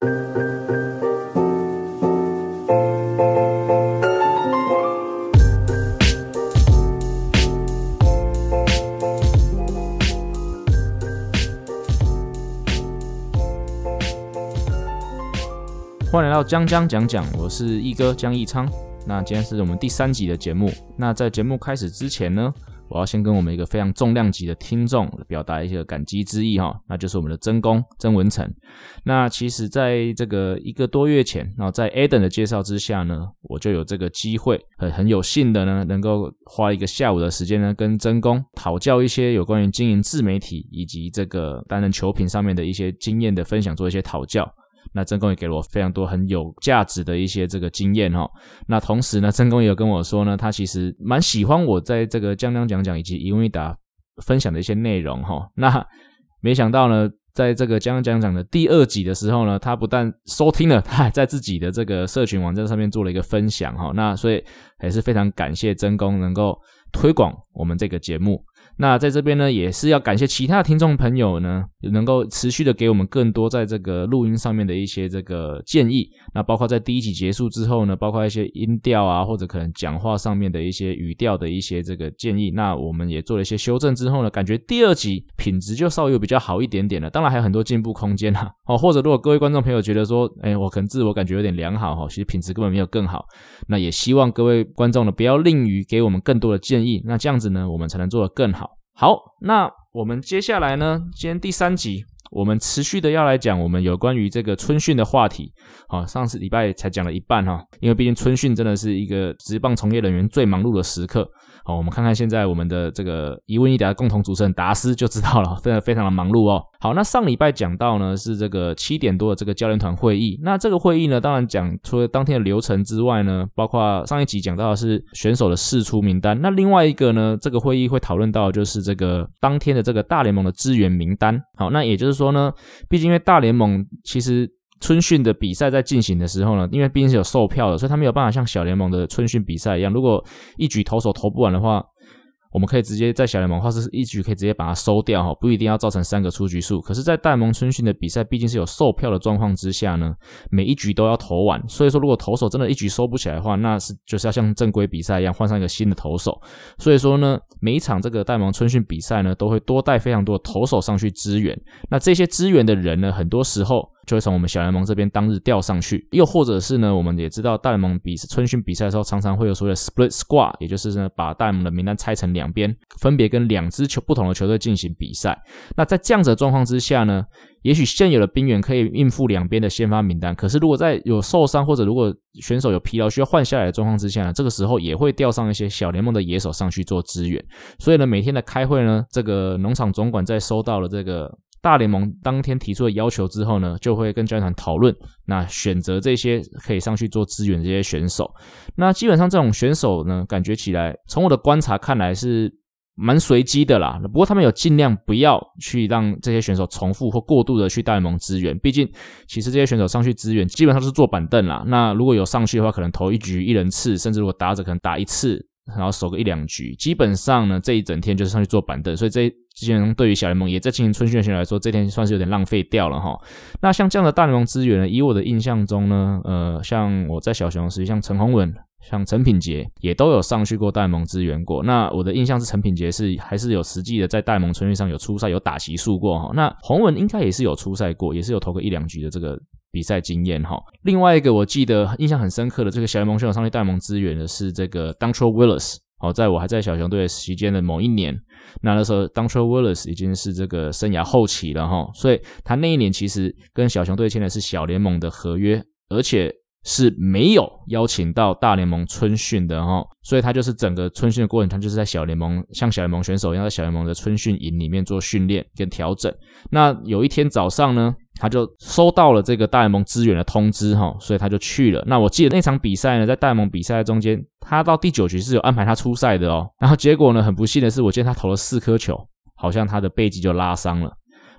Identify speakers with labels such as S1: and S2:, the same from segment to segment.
S1: 欢迎来到江江讲讲，我是奕哥江奕昌。那今天是我们第三集的节目。那在节目开始之前呢，我要先跟我们一个非常重量级的听众表达一些感激之意哈，那就是我们的曾公曾文成。那其实在这个一个多月前，然后在 Adam 的介绍之下呢，我就有这个机会，很很有幸的呢，能够花一个下午的时间呢，跟曾公讨教一些有关于经营自媒体以及这个担任球评上面的一些经验的分享，做一些讨教。那曾公也给了我非常多很有价值的一些这个经验哈。那同时呢，曾公也有跟我说呢，他其实蛮喜欢我在这个江江讲讲以及疑问奕答分享的一些内容哈。那没想到呢，在这个江江讲讲的第二集的时候呢，他不但收听了，他还在自己的这个社群网站上面做了一个分享哈。那所以还是非常感谢曾公能够推广我们这个节目。那在这边呢，也是要感谢其他的听众朋友呢，能够持续的给我们更多在这个录音上面的一些这个建议。那包括在第一集结束之后呢，包括一些音调啊，或者可能讲话上面的一些语调的一些这个建议。那我们也做了一些修正之后呢，感觉第二集品质就稍微比较好一点点了。当然还有很多进步空间哈。哦，或者如果各位观众朋友觉得说，哎，我可能自我感觉有点良好哈，其实品质根本没有更好。那也希望各位观众呢，不要吝于给我们更多的建议。那这样子呢，我们才能做得更好。好，那我们接下来呢，今天第三集，我们持续的要来讲我们有关于这个春训的话题。好，上次礼拜才讲了一半哈，因为毕竟春训真的是一个职棒从业人员最忙碌的时刻。好，我们看看现在我们的这个一问一答共同主持人达斯就知道了，非常非常的忙碌哦。好，那上礼拜讲到呢是这个七点多的这个教练团会议，那这个会议呢，当然讲除了当天的流程之外呢，包括上一集讲到的是选手的试出名单，那另外一个呢，这个会议会讨论到就是这个当天的这个大联盟的支援名单。好，那也就是说呢，毕竟因为大联盟其实。春训的比赛在进行的时候呢，因为毕竟是有售票的，所以他没有办法像小联盟的春训比赛一样，如果一局投手投不完的话。我们可以直接在小联盟的话是一局可以直接把它收掉哈，不一定要造成三个出局数。可是，在大联盟春训的比赛，毕竟是有售票的状况之下呢，每一局都要投完。所以说，如果投手真的一局收不起来的话，那是就是要像正规比赛一样换上一个新的投手。所以说呢，每一场这个大联盟春训比赛呢，都会多带非常多的投手上去支援。那这些支援的人呢，很多时候。就会从我们小联盟这边当日调上去，又或者是呢，我们也知道大联盟比春训比赛的时候，常常会有所谓的 split squad，也就是呢，把大联盟的名单拆成两边，分别跟两支球不同的球队进行比赛。那在这样子的状况之下呢，也许现有的兵员可以应付两边的先发名单，可是如果在有受伤或者如果选手有疲劳需要换下来的状况之下呢，这个时候也会调上一些小联盟的野手上去做支援。所以呢，每天的开会呢，这个农场总管在收到了这个。大联盟当天提出的要求之后呢，就会跟教练团讨论，那选择这些可以上去做支援这些选手。那基本上这种选手呢，感觉起来从我的观察看来是蛮随机的啦。不过他们有尽量不要去让这些选手重复或过度的去大联盟支援。毕竟，其实这些选手上去支援基本上是坐板凳啦。那如果有上去的话，可能投一局一人次，甚至如果打者可能打一次。然后守个一两局，基本上呢，这一整天就是上去坐板凳，所以这基本上对于小联盟也在进行春训的选手来说，这天算是有点浪费掉了哈。那像这样的大联盟资源呢，以我的印象中呢，呃，像我在小熊时，像陈宏文、像陈品杰也都有上去过大联盟支援过。那我的印象是陈品杰是还是有实际的在大联盟春训上有出赛、有打席数过哈。那宏文应该也是有出赛过，也是有投个一两局的这个。比赛经验哈，另外一个我记得印象很深刻的这个小联盟选手上去大联盟支援的是这个 d o n t r e Willis，好，在我还在小熊队期间的某一年，那那时候 Dontrelle Willis 已经是这个生涯后期了哈，所以他那一年其实跟小熊队签的是小联盟的合约，而且是没有邀请到大联盟春训的哈，所以他就是整个春训的过程，他就是在小联盟像小联盟选手一样，在小联盟的春训营里面做训练跟调整。那有一天早上呢，他就收到了这个大联盟支援的通知哈，所以他就去了。那我记得那场比赛呢，在大联盟比赛中间，他到第九局是有安排他出赛的哦。然后结果呢，很不幸的是，我见他投了四颗球，好像他的背肌就拉伤了。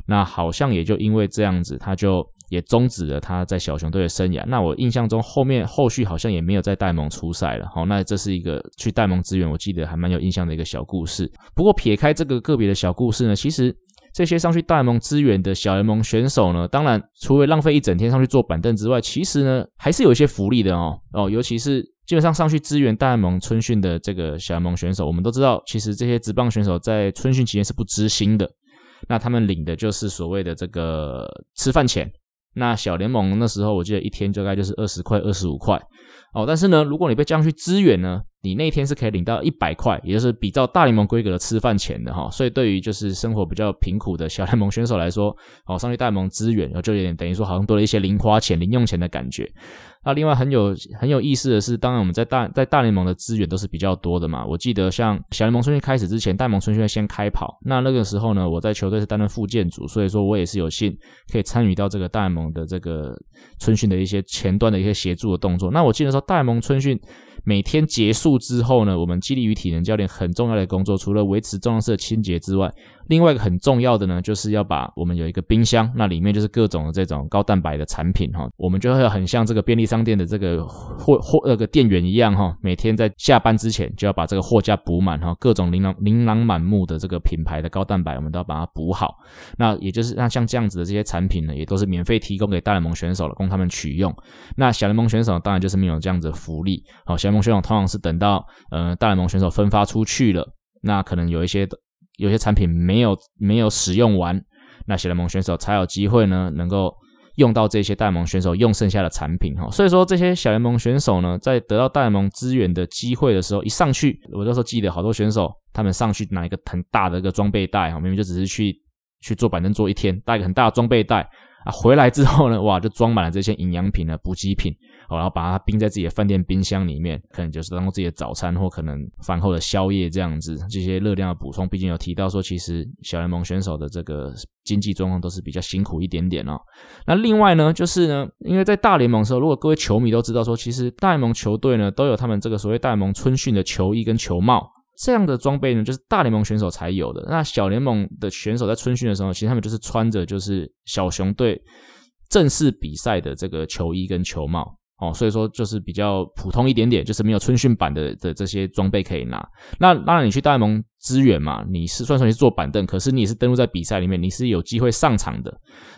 S1: 那好像也就因为这样子，他就也终止了他在小熊队的生涯。那我印象中后面后续好像也没有在戴蒙出赛了。好，那这是一个去戴蒙支援，我记得还蛮有印象的一个小故事。不过撇开这个个别的小故事呢，其实。这些上去大联盟支援的小联盟选手呢，当然除了浪费一整天上去坐板凳之外，其实呢还是有一些福利的哦。哦，尤其是基本上上去支援大联盟春训的这个小联盟选手，我们都知道，其实这些职棒选手在春训期间是不知薪的，那他们领的就是所谓的这个吃饭钱。那小联盟那时候我记得一天就大概就是二十块、二十五块。哦，但是呢，如果你被叫上去支援呢，你那天是可以领到一百块，也就是比照大联盟规格的吃饭钱的哈，所以对于就是生活比较贫苦的小联盟选手来说，哦，上去大联盟支援，然后就有点等于说好像多了一些零花钱、零用钱的感觉。那另外很有很有意思的是，当然我们在大在大联盟的资源都是比较多的嘛。我记得像小联盟春训开始之前，大联盟春训先开跑，那那个时候呢，我在球队是担任副建组，所以说我也是有幸可以参与到这个大联盟的这个春训的一些前端的一些协助的动作。那我记得说大联盟春训。每天结束之后呢，我们激励与体能教练很重要的工作，除了维持重量室的清洁之外，另外一个很重要的呢，就是要把我们有一个冰箱，那里面就是各种的这种高蛋白的产品哈，我们就会很像这个便利商店的这个货货那个店员一样哈，每天在下班之前就要把这个货架补满哈，各种琳琅琳琅满目的这个品牌的高蛋白，我们都要把它补好。那也就是那像这样子的这些产品呢，也都是免费提供给大联盟选手了，供他们取用。那小联盟选手当然就是没有这样子的福利，好，小联盟选手通常是等到呃大联盟选手分发出去了，那可能有一些。有些产品没有没有使用完，那小联盟选手才有机会呢，能够用到这些大联盟选手用剩下的产品哈。所以说，这些小联盟选手呢，在得到大联盟资源的机会的时候，一上去，我那时候记得好多选手，他们上去拿一个很大的一个装备袋哈，明明就只是去去坐板凳坐一天，带一个很大的装备袋啊，回来之后呢，哇，就装满了这些营养品啊、补给品。然后把它冰在自己的饭店冰箱里面，可能就是当做自己的早餐，或可能饭后的宵夜这样子。这些热量的补充，毕竟有提到说，其实小联盟选手的这个经济状况都是比较辛苦一点点哦。那另外呢，就是呢，因为在大联盟的时候，如果各位球迷都知道说，其实大联盟球队呢都有他们这个所谓大联盟春训的球衣跟球帽这样的装备呢，就是大联盟选手才有的。那小联盟的选手在春训的时候，其实他们就是穿着就是小熊队正式比赛的这个球衣跟球帽。哦，所以说就是比较普通一点点，就是没有春训版的的这些装备可以拿。那当然，你去大联盟支援嘛，你是算算你是坐板凳，可是你也是登录在比赛里面，你是有机会上场的。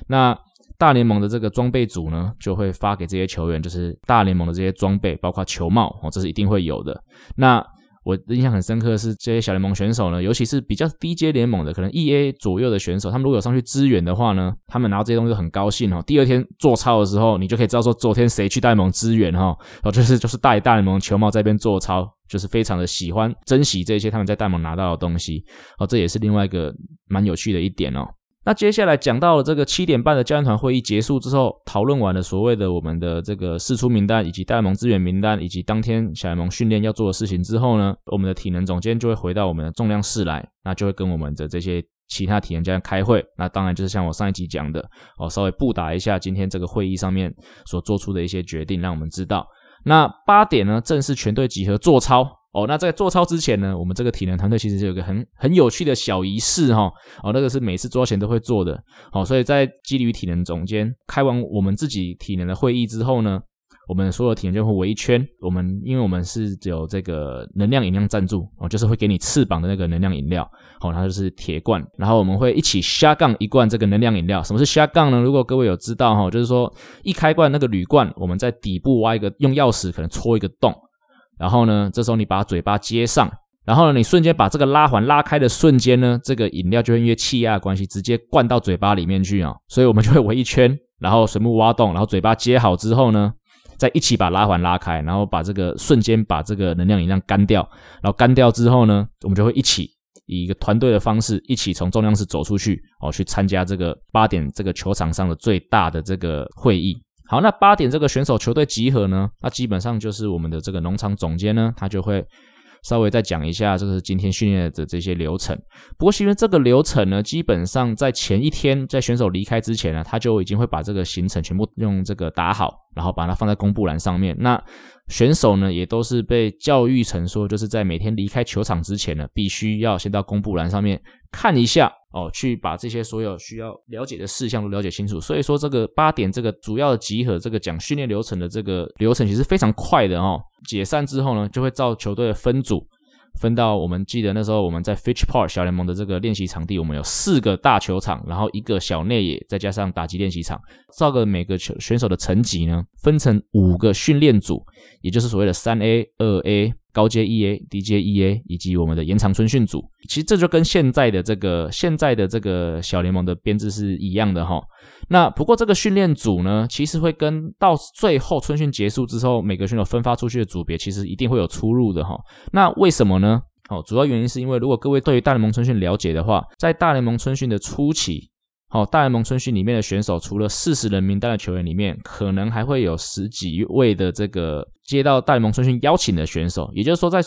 S1: 那大联盟的这个装备组呢，就会发给这些球员，就是大联盟的这些装备，包括球帽哦，这是一定会有的。那我印象很深刻的是，这些小联盟选手呢，尤其是比较低阶联盟的，可能 E A 左右的选手，他们如果有上去支援的话呢，他们拿到这些东西很高兴哦。第二天做操的时候，你就可以知道说，昨天谁去大联盟支援哈，哦，就是就是带大联盟球帽在这边做操，就是非常的喜欢珍惜这些他们在大联盟拿到的东西哦，这也是另外一个蛮有趣的一点哦。那接下来讲到了这个七点半的教练团会议结束之后，讨论完了所谓的我们的这个试出名单，以及大联盟资源名单，以及当天小联盟训练要做的事情之后呢，我们的体能总监就会回到我们的重量室来，那就会跟我们的这些其他体能教练开会。那当然就是像我上一集讲的，哦，稍微布达一下今天这个会议上面所做出的一些决定，让我们知道。那八点呢，正式全队集合做操。哦，那在做操之前呢，我们这个体能团队其实是有一个很很有趣的小仪式哈。哦，那个是每次做前都会做的。好，所以在肌力与体能总监开完我们自己体能的会议之后呢，我们所有体能就会围一圈。我们因为我们是有这个能量饮料赞助哦，就是会给你翅膀的那个能量饮料。好，它就是铁罐，然后我们会一起下杠一罐这个能量饮料。什么是下杠呢？如果各位有知道哈，就是说一开罐那个铝罐，我们在底部挖一个，用钥匙可能戳一个洞。然后呢，这时候你把嘴巴接上，然后呢，你瞬间把这个拉环拉开的瞬间呢，这个饮料就会因为气压的关系直接灌到嘴巴里面去啊，所以我们就会围一圈，然后水木挖洞，然后嘴巴接好之后呢，再一起把拉环拉开，然后把这个瞬间把这个能量饮料干掉，然后干掉之后呢，我们就会一起以一个团队的方式一起从重量室走出去哦，去参加这个八点这个球场上的最大的这个会议。好，那八点这个选手球队集合呢，那基本上就是我们的这个农场总监呢，他就会稍微再讲一下，这个今天训练的这些流程。不过，其实这个流程呢，基本上在前一天在选手离开之前呢，他就已经会把这个行程全部用这个打好，然后把它放在公布栏上面。那选手呢，也都是被教育成说，就是在每天离开球场之前呢，必须要先到公布栏上面看一下。哦，去把这些所有需要了解的事项都了解清楚。所以说，这个八点这个主要的集合，这个讲训练流程的这个流程其实非常快的哦。解散之后呢，就会照球队的分组，分到我们记得那时候我们在 Fitch Park 小联盟的这个练习场地，我们有四个大球场，然后一个小内野，再加上打击练习场，照个每个球选手的层级呢，分成五个训练组，也就是所谓的三 A、二 A。高阶 EA、低阶 EA 以及我们的延长春训组，其实这就跟现在的这个现在的这个小联盟的编制是一样的哈。那不过这个训练组呢，其实会跟到最后春训结束之后，每个选手分发出去的组别，其实一定会有出入的哈。那为什么呢？哦，主要原因是因为如果各位对于大联盟春训了解的话，在大联盟春训的初期。好，大联盟春训里面的选手，除了四十人名单的球员里面，可能还会有十几位的这个接到大联盟春训邀请的选手。也就是说在，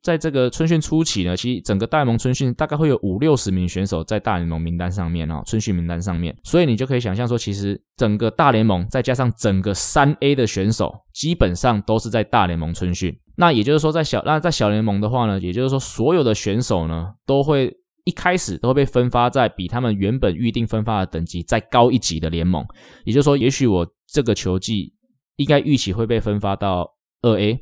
S1: 在这个春训初期呢，其实整个大联盟春训大概会有五六十名选手在大联盟名单上面哦，春训名单上面。所以你就可以想象说，其实整个大联盟再加上整个三 A 的选手，基本上都是在大联盟春训。那也就是说，在小那在小联盟的话呢，也就是说所有的选手呢都会。一开始都会被分发在比他们原本预定分发的等级再高一级的联盟，也就是说，也许我这个球季应该预期会被分发到二 A，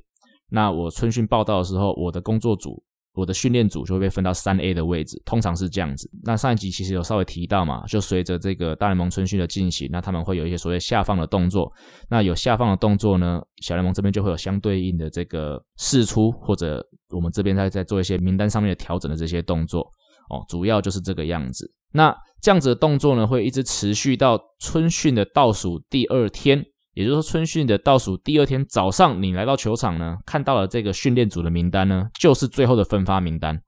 S1: 那我春训报道的时候，我的工作组、我的训练组就会被分到三 A 的位置，通常是这样子。那上一集其实有稍微提到嘛，就随着这个大联盟春训的进行，那他们会有一些所谓下放的动作，那有下放的动作呢，小联盟这边就会有相对应的这个释出，或者我们这边在在做一些名单上面的调整的这些动作。哦，主要就是这个样子。那这样子的动作呢，会一直持续到春训的倒数第二天，也就是说，春训的倒数第二天早上，你来到球场呢，看到了这个训练组的名单呢，就是最后的分发名单。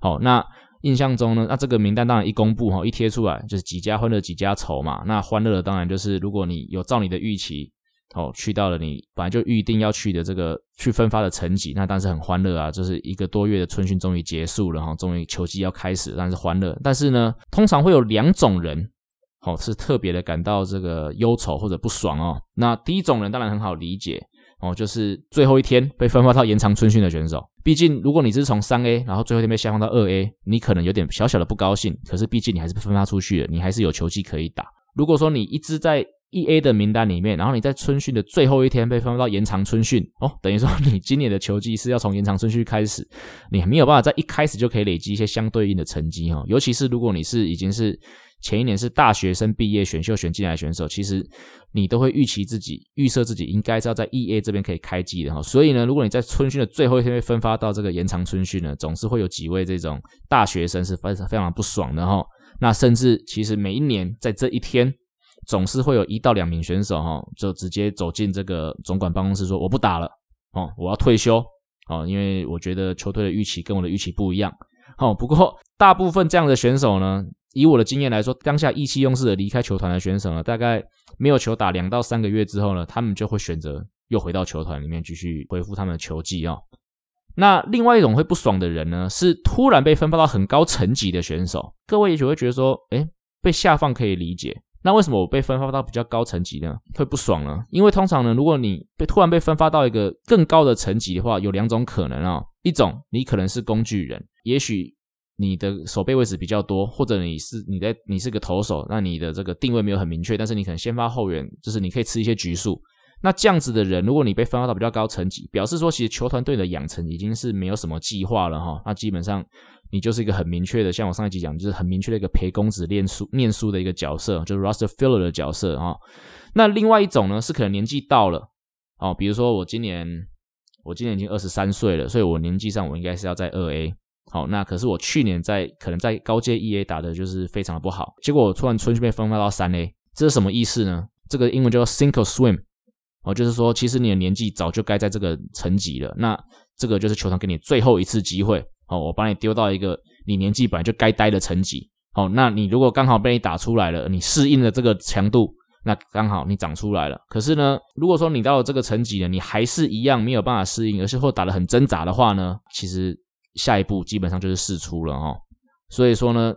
S1: 好，那印象中呢，那这个名单当然一公布哈，一贴出来就是几家欢乐几家愁嘛。那欢乐的当然就是如果你有照你的预期。哦，去到了你本来就预定要去的这个去分发的层级，那当时很欢乐啊，就是一个多月的春训终于结束了哈，终于球季要开始，但是欢乐。但是呢，通常会有两种人，哦，是特别的感到这个忧愁或者不爽哦。那第一种人当然很好理解哦，就是最后一天被分发到延长春训的选手。毕竟如果你是从三 A，然后最后一天被下放到二 A，你可能有点小小的不高兴。可是毕竟你还是分发出去了，你还是有球季可以打。如果说你一直在一 A 的名单里面，然后你在春训的最后一天被分发到延长春训哦，等于说你今年的球季是要从延长春训开始，你没有办法在一开始就可以累积一些相对应的成绩哈。尤其是如果你是已经是前一年是大学生毕业选秀选进来选手，其实你都会预期自己预设自己应该是要在一 A 这边可以开季的哈。所以呢，如果你在春训的最后一天被分发到这个延长春训呢，总是会有几位这种大学生是非常非常不爽的哈。那甚至其实每一年在这一天。总是会有一到两名选手哈，就直接走进这个总管办公室说：“我不打了，哦，我要退休，哦，因为我觉得球队的预期跟我的预期不一样。”哦，不过大部分这样的选手呢，以我的经验来说，当下意气用事的离开球团的选手呢，大概没有球打两到三个月之后呢，他们就会选择又回到球团里面继续恢复他们的球技哦。那另外一种会不爽的人呢，是突然被分发到很高层级的选手。各位也许会觉得说：“诶，被下放可以理解。”那为什么我被分发到比较高层级呢？会不爽呢？因为通常呢，如果你被突然被分发到一个更高的层级的话，有两种可能啊、一种，你可能是工具人，也许你的守备位置比较多，或者你是你在你是个投手，那你的这个定位没有很明确，但是你可能先发后援，就是你可以吃一些局数。那这样子的人，如果你被分发到比较高层级，表示说其实球团队的养成已经是没有什么计划了哈。那基本上。你就是一个很明确的，像我上一集讲，就是很明确的一个陪公子念书、念书的一个角色，就是 roster filler 的角色啊。那另外一种呢，是可能年纪到了哦，比如说我今年，我今年已经二十三岁了，所以我年纪上我应该是要在二 A。好，那可是我去年在可能在高阶一 A 打的就是非常的不好，结果我突然春训被分发到三 A，这是什么意思呢？这个英文叫做 sink or swim，哦，就是说其实你的年纪早就该在这个层级了，那这个就是球场给你最后一次机会。哦，我把你丢到一个你年纪本来就该待的层级。好，那你如果刚好被你打出来了，你适应了这个强度，那刚好你长出来了。可是呢，如果说你到了这个层级呢，你还是一样没有办法适应，而是或打得很挣扎的话呢，其实下一步基本上就是试出了哈。所以说呢。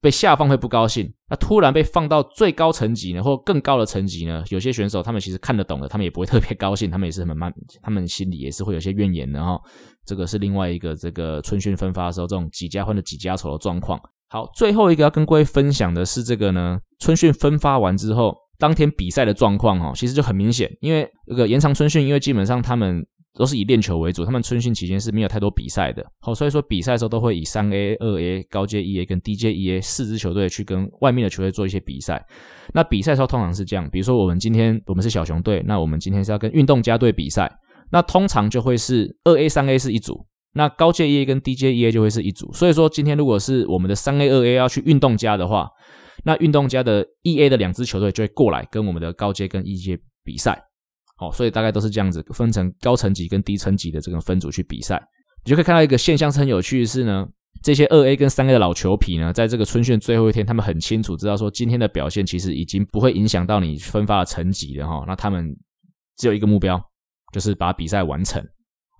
S1: 被下放会不高兴，那突然被放到最高层级呢，或更高的层级呢？有些选手他们其实看得懂的，他们也不会特别高兴，他们也是很慢，他们心里也是会有些怨言的哈。这个是另外一个这个春训分发的时候，这种几家欢的几家愁的状况。好，最后一个要跟各位分享的是这个呢，春训分发完之后，当天比赛的状况哈，其实就很明显，因为这个延长春训，因为基本上他们都是以练球为主，他们春训期间是没有太多比赛的。好，所以说比赛的时候都会以三 A、二 A、高阶一 A 跟低阶一 A 四支球队去跟外面的球队做一些比赛。那比赛的时候通常是这样，比如说我们今天我们是小熊队，那我们今天是要跟运动家队比赛，那通常就会是二 A、三 A 是一组，那高阶一 A 跟低阶一 A 就会是一组。所以说今天如果是我们的三 A、二 A 要去运动家的话，那运动家的一 A 的两支球队就会过来跟我们的高阶跟一阶比赛。哦，所以大概都是这样子，分成高层级跟低层级的这个分组去比赛。你就可以看到一个现象是很有趣的是呢，这些二 A 跟三 A 的老球皮呢，在这个春训最后一天，他们很清楚知道说今天的表现其实已经不会影响到你分发的成绩了哈。那他们只有一个目标，就是把比赛完成。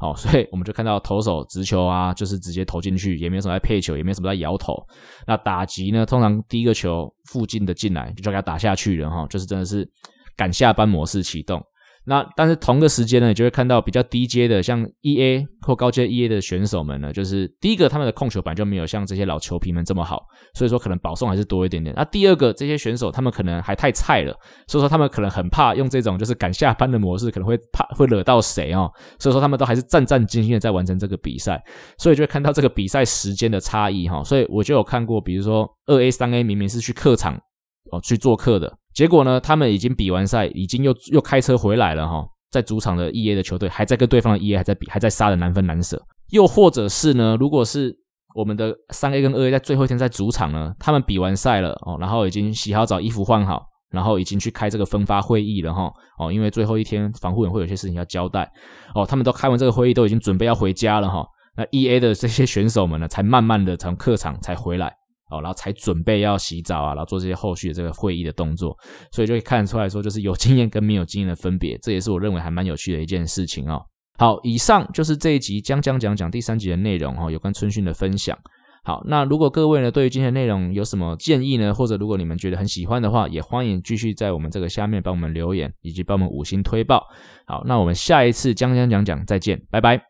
S1: 好，所以我们就看到投手直球啊，就是直接投进去，也没有什么在配球，也没有什么在摇头。那打击呢，通常第一个球附近的进来，就给他打下去了哈，就是真的是赶下班模式启动。那但是同个时间呢，你就会看到比较低阶的，像 1A 或高阶 1A 的选手们呢，就是第一个他们的控球板就没有像这些老球皮们这么好，所以说可能保送还是多一点点。那第二个这些选手他们可能还太菜了，所以说他们可能很怕用这种就是赶下班的模式，可能会怕会惹到谁哦，所以说他们都还是战战兢兢的在完成这个比赛，所以就会看到这个比赛时间的差异哈。所以我就有看过，比如说 2A、3A 明明是去客场哦去做客的。结果呢，他们已经比完赛，已经又又开车回来了哈，在主场的 E A 的球队还在跟对方的 E A 还在比，还在杀的难分难舍。又或者是呢，如果是我们的 3A 跟 2A 在最后一天在主场呢，他们比完赛了哦，然后已经洗好澡，衣服换好，然后已经去开这个分发会议了哈哦，因为最后一天防护员会有些事情要交代哦，他们都开完这个会议，都已经准备要回家了哈。那 E A 的这些选手们呢，才慢慢的从客场才回来。哦，然后才准备要洗澡啊，然后做这些后续的这个会议的动作，所以就可以看得出来说，就是有经验跟没有经验的分别，这也是我认为还蛮有趣的一件事情哦。好，以上就是这一集将将讲讲第三集的内容哦，有关春训的分享。好，那如果各位呢对于今天的内容有什么建议呢，或者如果你们觉得很喜欢的话，也欢迎继续在我们这个下面帮我们留言，以及帮我们五星推爆。好，那我们下一次将将讲讲再见，拜拜。